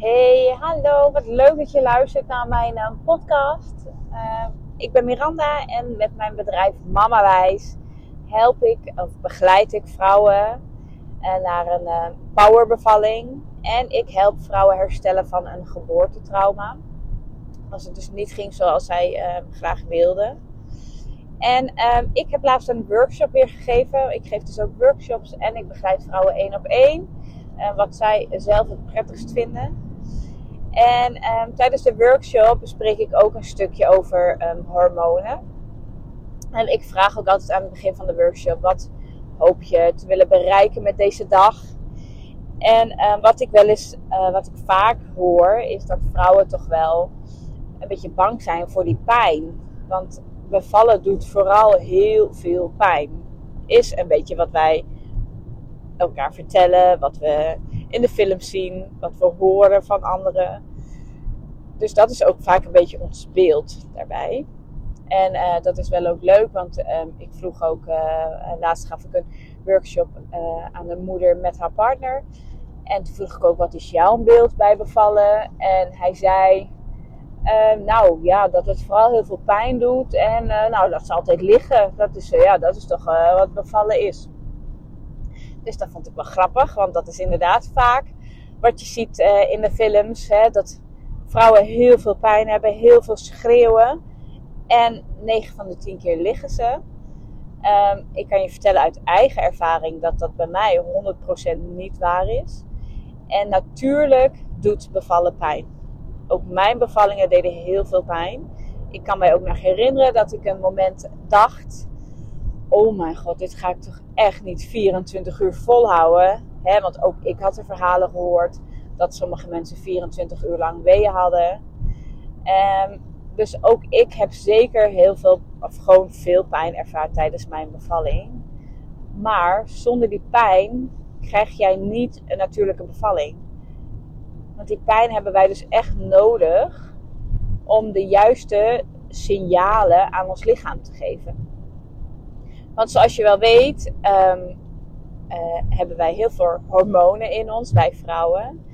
Hey, hallo. Wat leuk dat je luistert naar mijn uh, podcast. Uh, ik ben Miranda en met mijn bedrijf Mama Wijs help ik of begeleid ik vrouwen uh, naar een powerbevalling. En ik help vrouwen herstellen van een geboortetrauma. Als het dus niet ging zoals zij graag wilden. En um, ik heb laatst een workshop weer gegeven. Ik geef dus ook workshops en ik begeleid vrouwen één op één. Wat zij zelf het prettigst vinden. En um, tijdens de workshop bespreek ik ook een stukje over um, hormonen. En ik vraag ook altijd aan het begin van de workshop: wat hoop je te willen bereiken met deze dag? En um, wat ik wel eens, uh, wat ik vaak hoor, is dat vrouwen toch wel een beetje bang zijn voor die pijn. Want bevallen doet vooral heel veel pijn. Is een beetje wat wij elkaar vertellen, wat we in de film zien, wat we horen van anderen. Dus dat is ook vaak een beetje ons beeld daarbij. En uh, dat is wel ook leuk, want uh, ik vroeg ook, uh, laatst gaf ik een workshop aan een moeder met haar partner. En toen vroeg ik ook, wat is jouw beeld bij bevallen? En hij zei, nou ja, dat het vooral heel veel pijn doet. En nou, dat ze altijd liggen. Dat is, ja, dat is toch wat bevallen is. Dus dat vond ik wel grappig, want dat is inderdaad vaak wat je ziet in de films. Hè, dat vrouwen heel veel pijn hebben, heel veel schreeuwen. En 9 van de 10 keer liggen ze. Um, ik kan je vertellen uit eigen ervaring dat dat bij mij 100% niet waar is. En natuurlijk doet bevallen pijn. Ook mijn bevallingen deden heel veel pijn. Ik kan mij ook nog herinneren dat ik een moment dacht: Oh mijn god, dit ga ik toch echt niet 24 uur volhouden. He, want ook ik had de verhalen gehoord dat sommige mensen 24 uur lang weeën hadden. Um, dus ook ik heb zeker heel veel, of gewoon veel pijn ervaren tijdens mijn bevalling. Maar zonder die pijn krijg jij niet een natuurlijke bevalling. Want die pijn hebben wij dus echt nodig om de juiste signalen aan ons lichaam te geven. Want zoals je wel weet, um, uh, hebben wij heel veel hormonen in ons, wij vrouwen.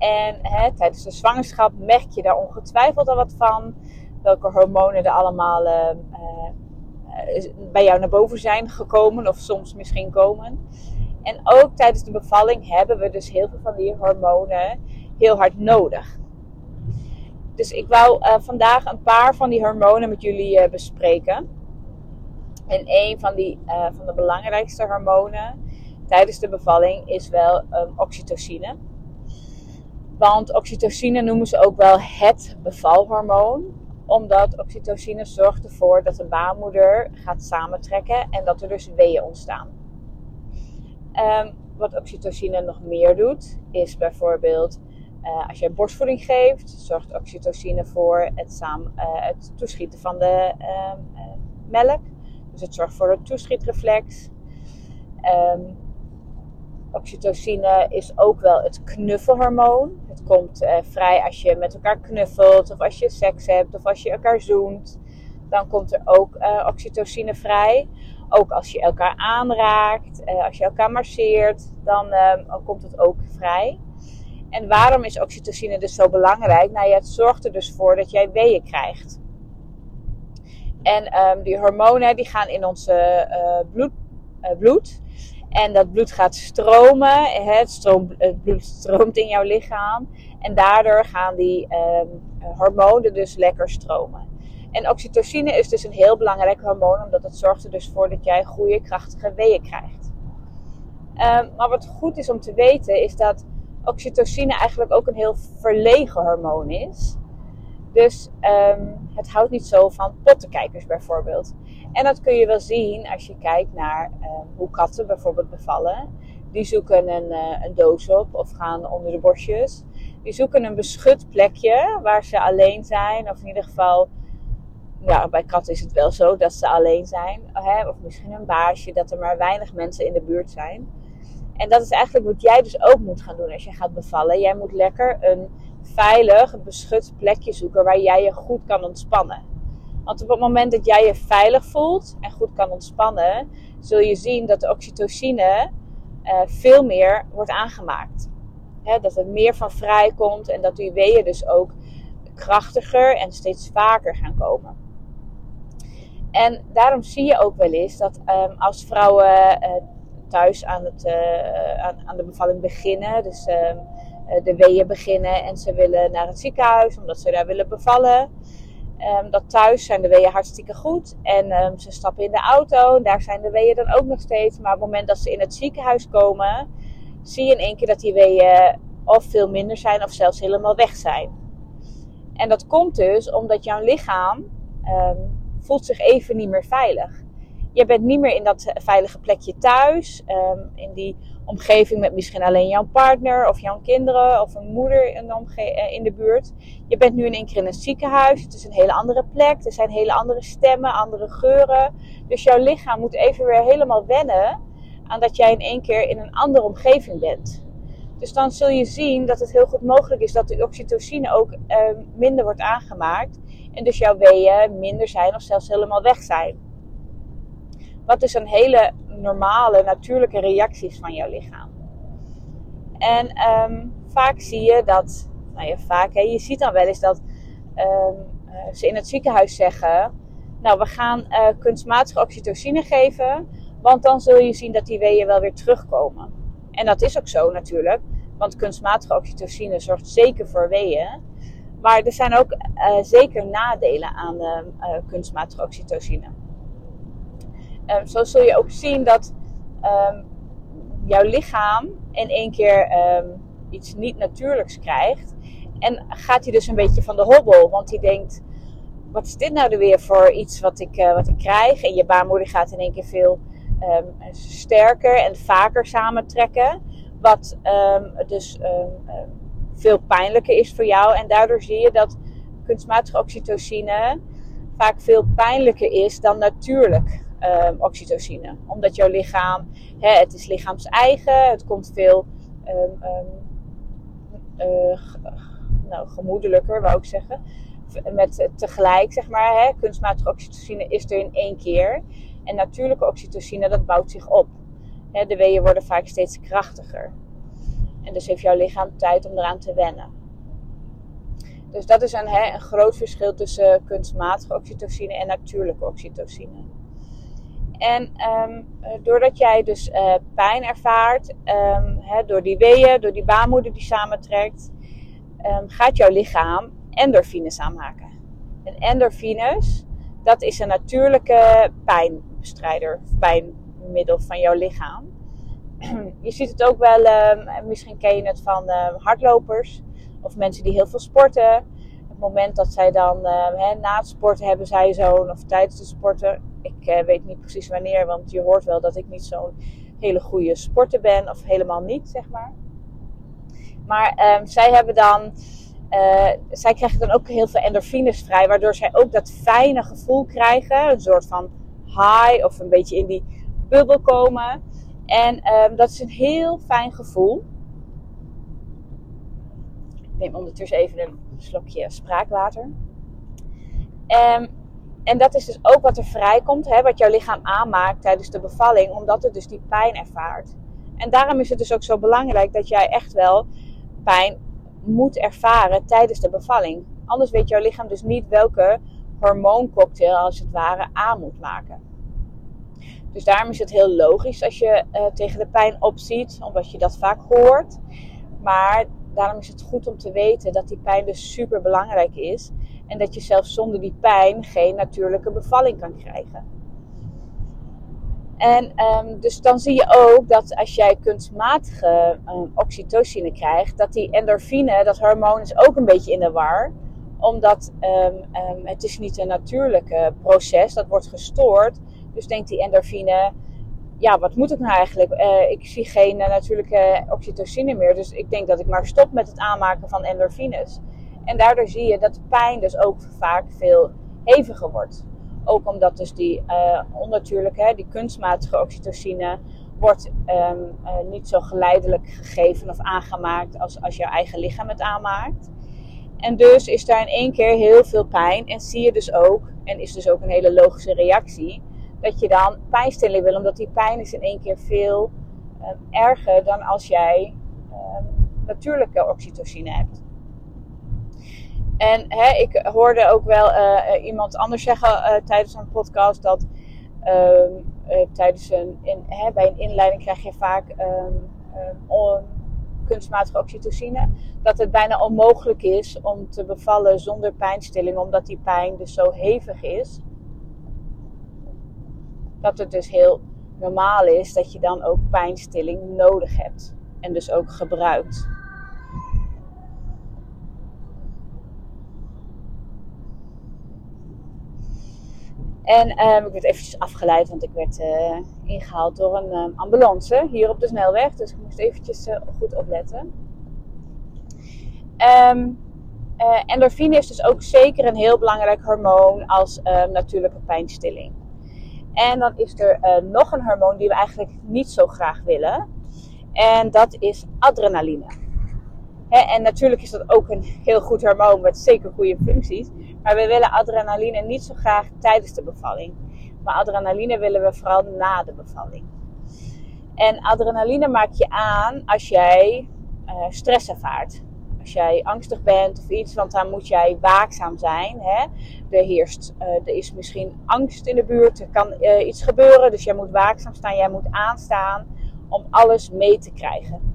En hè, tijdens de zwangerschap merk je daar ongetwijfeld al wat van. Welke hormonen er allemaal uh, uh, bij jou naar boven zijn gekomen of soms misschien komen. En ook tijdens de bevalling hebben we dus heel veel van die hormonen heel hard nodig. Dus ik wou uh, vandaag een paar van die hormonen met jullie bespreken. En een van, die, van de belangrijkste hormonen tijdens de bevalling is wel um, oxytocine. Want oxytocine noemen ze ook wel het bevalhormoon. Omdat oxytocine zorgt ervoor dat de baarmoeder gaat samentrekken en dat er dus weeën ontstaan. Um, wat oxytocine nog meer doet, is bijvoorbeeld uh, als je borstvoeding geeft, zorgt oxytocine voor het, uh, het toeschieten van de uh, melk. Dus het zorgt voor het toeschietreflex. Um, Oxytocine is ook wel het knuffelhormoon. Het komt uh, vrij als je met elkaar knuffelt, of als je seks hebt, of als je elkaar zoent. Dan komt er ook uh, oxytocine vrij. Ook als je elkaar aanraakt, uh, als je elkaar masseert, dan komt het ook vrij. En waarom is oxytocine dus zo belangrijk? Nou ja, het zorgt er dus voor dat jij weeën krijgt. En um, die hormonen die gaan in ons bloed, bloed en dat bloed gaat stromen. Het, het bloed stroomt in jouw lichaam. En daardoor gaan die um, hormonen dus lekker stromen. En oxytocine is dus een heel belangrijk hormoon. Omdat het zorgt er dus voor dat jij goede, krachtige weeën krijgt. Um, maar wat goed is om te weten is dat oxytocine eigenlijk ook een heel verlegen hormoon is. Dus um, het houdt niet zo van pottenkijkers bijvoorbeeld. En dat kun je wel zien als je kijkt naar uh, hoe katten bijvoorbeeld bevallen. Die zoeken een, uh, een doos op of gaan onder de borstjes. Die zoeken een beschut plekje waar ze alleen zijn. Of in ieder geval, ja, bij katten is het wel zo dat ze alleen zijn. Hè? Of misschien een baasje, dat er maar weinig mensen in de buurt zijn. En dat is eigenlijk wat jij dus ook moet gaan doen als je gaat bevallen. Jij moet lekker een veilig, beschut plekje zoeken waar jij je goed kan ontspannen. Want op het moment dat jij je veilig voelt en goed kan ontspannen, zul je zien dat de oxytocine uh, veel meer wordt aangemaakt. dat er meer van vrijkomt en dat die weeën dus ook krachtiger en steeds vaker gaan komen. En daarom zie je ook wel eens dat um, als vrouwen uh, thuis aan, het, uh, aan, aan, de bevalling beginnen, dus um, de weeën beginnen en ze willen naar het ziekenhuis omdat ze daar willen bevallen. Um, dat thuis zijn de weeën hartstikke goed en ze stappen in de auto en daar zijn de weeën dan ook nog steeds. Maar op het moment dat ze in het ziekenhuis komen, zie je in één keer dat die weeën of veel minder zijn of zelfs helemaal weg zijn. En dat komt dus omdat jouw lichaam voelt zich even niet meer veilig. Je bent niet meer in dat veilige plekje thuis, in die omgeving met misschien alleen jouw partner of jouw kinderen of een moeder in de, eh, in de buurt. Je bent nu in één keer in een ziekenhuis. Het is een hele andere plek. Er zijn hele andere stemmen, andere geuren. Dus jouw lichaam moet even weer helemaal wennen aan dat jij in één keer in een andere omgeving bent. Dus dan zul je zien dat het heel goed mogelijk is dat de oxytocine ook uh, minder wordt aangemaakt. En dus jouw weeën minder zijn of zelfs helemaal weg zijn. Wat dus een hele normale, natuurlijke reactie is van jouw lichaam. En um, vaak zie je dat, nou ja, vaak, hè, je ziet dan wel eens dat um, uh, ze in het ziekenhuis zeggen: Nou, we gaan uh, kunstmatige oxytocine geven, want dan zul je zien dat die weeën wel weer terugkomen. En dat is ook zo natuurlijk, want kunstmatige oxytocine zorgt zeker voor weeën. Maar er zijn ook uh, zeker nadelen aan kunstmatige oxytocine. Um, zo zul je ook zien dat um, jouw lichaam in één keer um, iets niet natuurlijks krijgt. En gaat hij dus een beetje van de hobbel. Want hij denkt, wat is dit nou weer voor iets wat ik, wat ik krijg? En je baarmoeder gaat in één keer veel sterker en vaker samentrekken. Wat dus veel pijnlijker is voor jou. En daardoor zie je dat kunstmatige oxytocine vaak veel pijnlijker is dan natuurlijk um, oxytocine. Omdat jouw lichaam, hè, het is lichaams-eigen, het komt veel um, um, uh, nou, gemoedelijker, wou ik zeggen. Met tegelijk, zeg maar, hè, kunstmatige oxytocine is er in één keer. En natuurlijke oxytocine, dat bouwt zich op. Hè, de weeën worden vaak steeds krachtiger. En dus heeft jouw lichaam tijd om eraan te wennen. Dus dat is een, hè, een groot verschil tussen kunstmatige oxytocine en natuurlijke oxytocine. En um, doordat jij dus uh, pijn ervaart, hè, door die weeën, door die baarmoeder die samentrekt, um, gaat jouw lichaam endorfines aanmaken. En endorfines, dat is een natuurlijke pijnbestrijder, pijnmiddel van jouw lichaam. je ziet het ook wel, misschien ken je het van hardlopers of mensen die heel veel sporten. Op het moment dat zij dan na het sporten hebben zij zo'n, of tijdens het sporten, ik uh, weet niet precies wanneer, want je hoort wel dat ik niet zo'n hele goede sporter ben, of helemaal niet, zeg maar. Maar zij hebben dan, uh, zij krijgen dan ook heel veel endorfines vrij, waardoor zij ook dat fijne gevoel krijgen, een soort van high of een beetje in die bubbel komen. En um, dat is een heel fijn gevoel. Ik neem ondertussen even een slokje spraakwater. Um, en dat is dus ook wat er vrijkomt, hè, wat jouw lichaam aanmaakt tijdens de bevalling, omdat het dus die pijn ervaart. En daarom is het dus ook zo belangrijk dat jij echt wel pijn moet ervaren tijdens de bevalling. Anders weet jouw lichaam dus niet welke hormooncocktail als het ware aan moet maken. Dus daarom is het heel logisch als je uh, tegen de pijn opziet, omdat je dat vaak hoort. Maar daarom is het goed om te weten dat die pijn dus super belangrijk is. En dat je zelfs zonder die pijn geen natuurlijke bevalling kan krijgen. En um, dus dan zie je ook dat als jij kunstmatige um, oxytocine krijgt, dat die endorfine, dat hormoon, is ook een beetje in de war. Omdat um, het is niet een natuurlijke proces, dat wordt gestoord. Dus denkt die endorfine, ja, wat moet ik nou eigenlijk? Uh, ik zie geen uh, natuurlijke oxytocine meer. Dus ik denk dat ik maar stop met het aanmaken van endorfines. En daardoor zie je dat de pijn dus ook vaak veel heviger wordt. Ook omdat dus die uh, onnatuurlijke, die kunstmatige oxytocine, wordt um, niet zo geleidelijk gegeven of aangemaakt als, als jouw eigen lichaam het aanmaakt. En dus is daar in één keer heel veel pijn. En zie je dus ook, en is dus ook een hele logische reactie, dat je dan pijnstilling wil. Omdat die pijn is in één keer veel um, erger dan als jij um, natuurlijke oxytocine hebt. En hè, ik hoorde ook wel uh, iemand anders zeggen uh, tijdens een podcast dat ehm, tijdens een, hè, bij een inleiding krijg je vaak um, um, kunstmatige oxytocine. Dat het bijna onmogelijk is om te bevallen zonder pijnstilling, omdat die pijn dus zo hevig is. Dat het dus heel normaal is dat je dan ook pijnstilling nodig hebt. En dus ook gebruikt. En um, ik werd eventjes afgeleid, want ik werd uh, ingehaald door een um, ambulance hier op de snelweg. Dus ik moest eventjes uh, goed opletten. Um, endorfine is dus ook zeker een heel belangrijk hormoon als natuurlijke pijnstilling. En dan is er nog een hormoon die we eigenlijk niet zo graag willen. En dat is adrenaline. En natuurlijk is dat ook een heel goed hormoon met zeker goede functies. Maar we willen adrenaline niet zo graag tijdens de bevalling. Maar adrenaline willen we vooral na de bevalling. En adrenaline maak je aan als jij uh, stress ervaart. Als jij angstig bent of iets, want dan moet jij waakzaam zijn. Hè? Er, heerst, uh, er is misschien angst in de buurt, er kan uh, iets gebeuren. Dus jij moet waakzaam staan, jij moet aanstaan om alles mee te krijgen.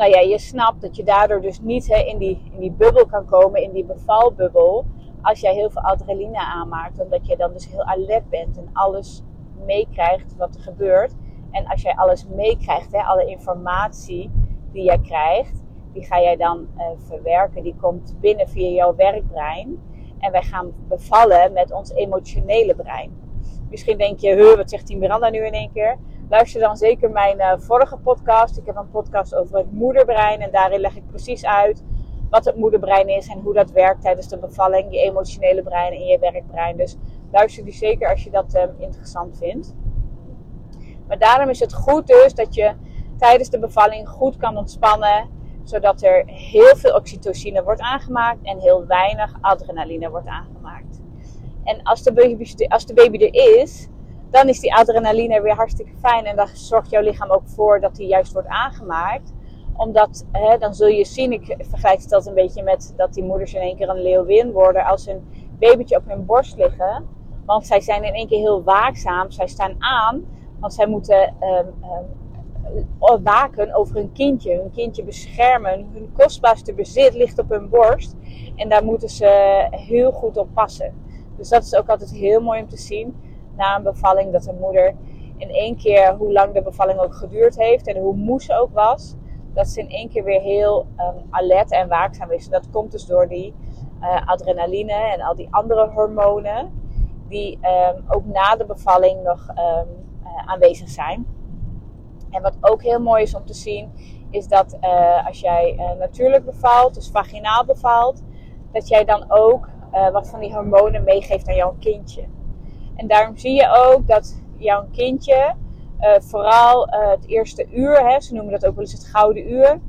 Nou ja, je snapt dat je daardoor dus niet hè, in, die, in die bubbel kan komen, in die bevalbubbel als jij heel veel adrenaline aanmaakt, omdat je dan dus heel alert bent en alles meekrijgt wat er gebeurt. En als jij alles meekrijgt, alle informatie die jij krijgt, die ga jij dan uh, verwerken. Die komt binnen via jouw werkbrein. En wij gaan bevallen met ons emotionele brein. Misschien denk je, wat zegt die Miranda nu in één keer? Luister dan zeker mijn uh, vorige podcast. Ik heb een podcast over het moederbrein. En daarin leg ik precies uit wat het moederbrein is en hoe dat werkt tijdens de bevalling, je emotionele brein en je werkbrein. Dus luister die zeker als je dat um, interessant vindt. Maar daarom is het goed dus dat je tijdens de bevalling goed kan ontspannen, zodat er heel veel oxytocine wordt aangemaakt en heel weinig adrenaline wordt aangemaakt. En als de baby, als de baby er is, dan is die adrenaline weer hartstikke fijn en dan zorgt jouw lichaam ook voor dat die juist wordt aangemaakt omdat, hè, dan zul je zien, ik vergelijk dat een beetje met dat die moeders in één keer een leeuwin worden als een babytje op hun borst liggen. Want zij zijn in één keer heel waakzaam, zij staan aan, want zij moeten um, um, waken over hun kindje, hun kindje beschermen. Hun kostbaarste bezit ligt op hun borst en daar moeten ze heel goed op passen. Dus dat is ook altijd heel mooi om te zien na een bevalling dat een moeder in één keer, hoe lang de bevalling ook geduurd heeft en hoe moe ze ook was, dat ze in één keer weer heel um, alert en waakzaam is. En dat komt dus door die uh, adrenaline en al die andere hormonen, die um, ook na de bevalling nog um, uh, aanwezig zijn. En wat ook heel mooi is om te zien, is dat uh, als jij natuurlijk bevalt, dus vaginaal bevalt, dat jij dan ook wat van die hormonen meegeeft aan jouw kindje. En daarom zie je ook dat jouw kindje uh, vooral uh, het eerste uur, hè, ze noemen dat ook wel eens het gouden uur,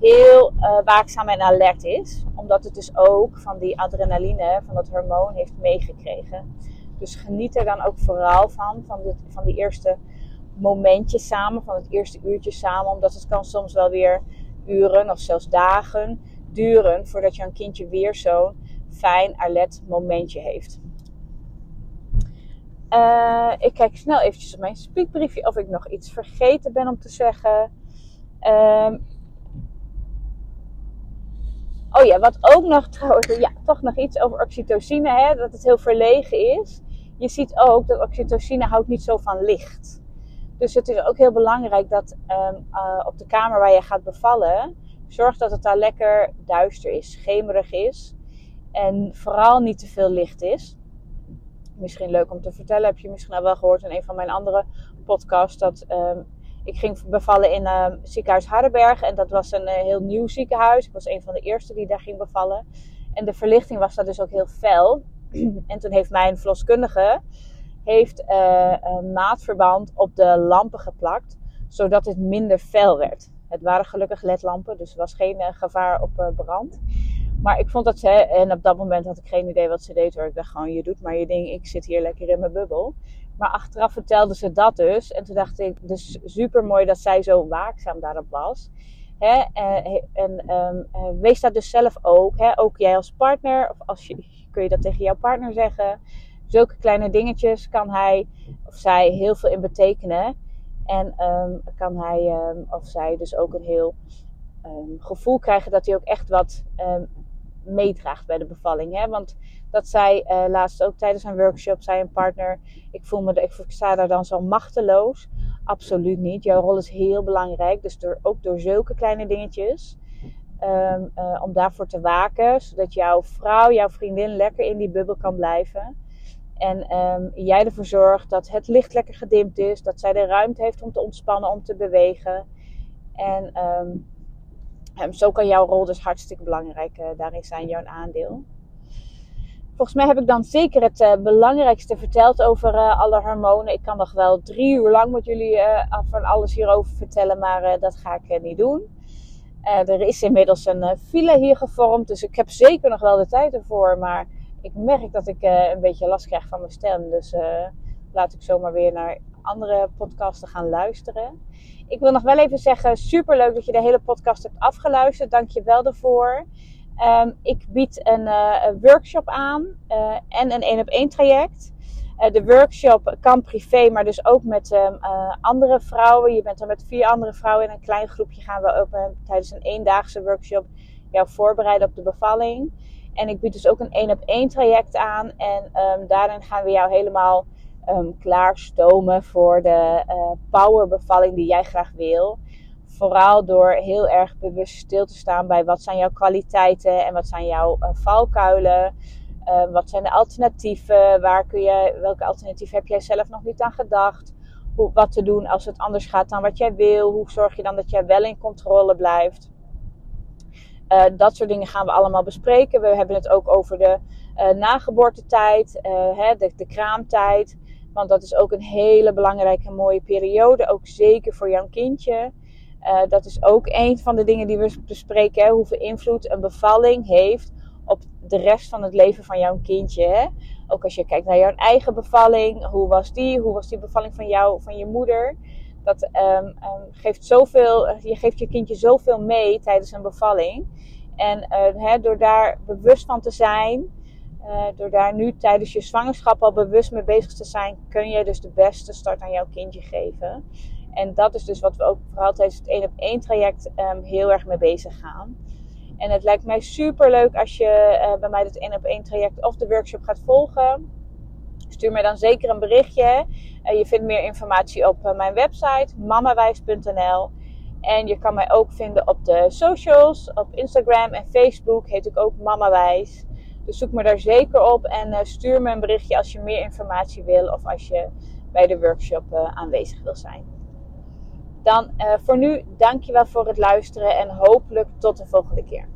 heel uh, waakzaam en alert is. Omdat het dus ook van die adrenaline, van dat hormoon, heeft meegekregen. Dus geniet er dan ook vooral van, van, van die eerste momentjes samen, van het eerste uurtje samen. Omdat het kan soms wel weer uren of zelfs dagen duren voordat een kindje weer zo'n fijn, alert momentje heeft. Uh, ik kijk snel eventjes op mijn speakbriefje of ik nog iets vergeten ben om te zeggen. Um, oh ja, wat ook nog trouwens, ja, toch nog iets over oxytocine, hè, dat het heel verlegen is. Je ziet ook dat oxytocine houdt niet zo van licht. Dus het is ook heel belangrijk dat um, uh, op de kamer waar je gaat bevallen, zorg dat het daar lekker duister is, schemerig is. En vooral niet te veel licht is misschien leuk om te vertellen. Heb je misschien al wel gehoord in een van mijn andere podcasts. Dat um, ik ging bevallen in uh, ziekenhuis Hardenberg. En dat was een uh, heel nieuw ziekenhuis. Ik was een van de eerste die daar ging bevallen. En de verlichting was daar dus ook heel fel. en toen heeft mijn verloskundige heeft, uh, een maatverband op de lampen geplakt. Zodat het minder fel werd. Het waren gelukkig ledlampen, dus er was geen gevaar op brand. Maar ik vond dat ze, en op dat moment had ik geen idee wat ze deed hoor. Ik dacht gewoon, je doet maar je ding, ik zit hier lekker in mijn bubbel. Maar achteraf vertelde ze dat dus. En toen dacht ik, dus super mooi dat zij zo waakzaam daarop was. Hè? Eh, en um, wees dat dus zelf ook. Hè? Ook jij als partner, of als je, kun je dat tegen jouw partner zeggen. Zulke kleine dingetjes kan hij of zij heel veel in betekenen. En um, kan hij um, of zij dus ook een heel gevoel krijgen dat hij ook echt wat meedraagt bij de bevalling. Hè? Want dat zij uh, laatst ook tijdens een workshop, zei een partner, ik voel me, ik sta daar dan zo machteloos. Absoluut niet. Jouw rol is heel belangrijk. Dus door, ook door zulke kleine dingetjes. Um, uh, om daarvoor te waken. Zodat jouw vrouw, jouw vriendin lekker in die bubbel kan blijven. En um, jij ervoor zorgt dat het licht lekker gedimd is. Dat zij de ruimte heeft om te ontspannen, om te bewegen. En um, zo kan jouw rol dus hartstikke belangrijk uh, daarin zijn, jouw aandeel. Volgens mij heb ik dan zeker het uh, belangrijkste verteld over uh, alle hormonen. Ik kan nog wel drie uur lang met jullie van alles hierover vertellen, maar dat ga ik niet doen. er is inmiddels een file hier gevormd, dus ik heb zeker nog wel de tijd ervoor. Maar ik merk dat ik een beetje last krijg van mijn stem. Dus laat ik zomaar weer naar andere podcasten gaan luisteren. Ik wil nog wel even zeggen, super leuk dat je de hele podcast hebt afgeluisterd. Dank je wel daarvoor. Um, ik bied een, een workshop aan uh, en een één op één traject. Uh, de workshop kan privé, maar dus ook met um, andere vrouwen. Je bent dan met vier andere vrouwen in een klein groepje. Gaan we ook tijdens een eendaagse workshop jou voorbereiden op de bevalling. En ik bied dus ook een één op één traject aan. En um, daarin gaan we jou helemaal klaarstomen voor de powerbevalling die jij graag wil. Vooral door heel erg bewust stil te staan bij wat zijn jouw kwaliteiten en wat zijn jouw uh, valkuilen. Uh, wat zijn de alternatieven? Waar kun je, welke alternatief heb jij zelf nog niet aan gedacht? Hoe, wat te doen als het anders gaat dan wat jij wil? Hoe zorg je dan dat jij wel in controle blijft? Uh, dat soort dingen gaan we allemaal bespreken. We hebben het ook over de nageboortetijd, hè, de, de kraamtijd. Want dat is ook een hele belangrijke mooie periode. Ook zeker voor jouw kindje. Uh, dat is ook een van de dingen die we bespreken. Hè? Hoeveel invloed een bevalling heeft op de rest van het leven van jouw kindje. Hè? Ook als je kijkt naar jouw eigen bevalling. Hoe was die? Hoe was die bevalling van jou, van je moeder? Dat um, um, geeft zoveel, je geeft je kindje zoveel mee tijdens een bevalling. En uh, hè, door daar bewust van te zijn, uh, door daar nu tijdens je zwangerschap al bewust mee bezig te zijn, kun je dus de beste start aan jouw kindje geven. En dat is dus wat we ook vooral tijdens het 1 op 1 traject um, heel erg mee bezig gaan. En het lijkt mij super leuk als je uh, bij mij het 1 op 1 traject of de workshop gaat volgen. Stuur mij dan zeker een berichtje. Uh, je vindt meer informatie op mijn website mamawijs.nl. En je kan mij ook vinden op de socials. Op Instagram en Facebook heet ik ook Mamawijs. Dus zoek me daar zeker op en stuur me een berichtje als je meer informatie wil of als je bij de workshop aanwezig wil zijn. Dan uh, voor nu, dankjewel voor het luisteren en hopelijk tot de volgende keer.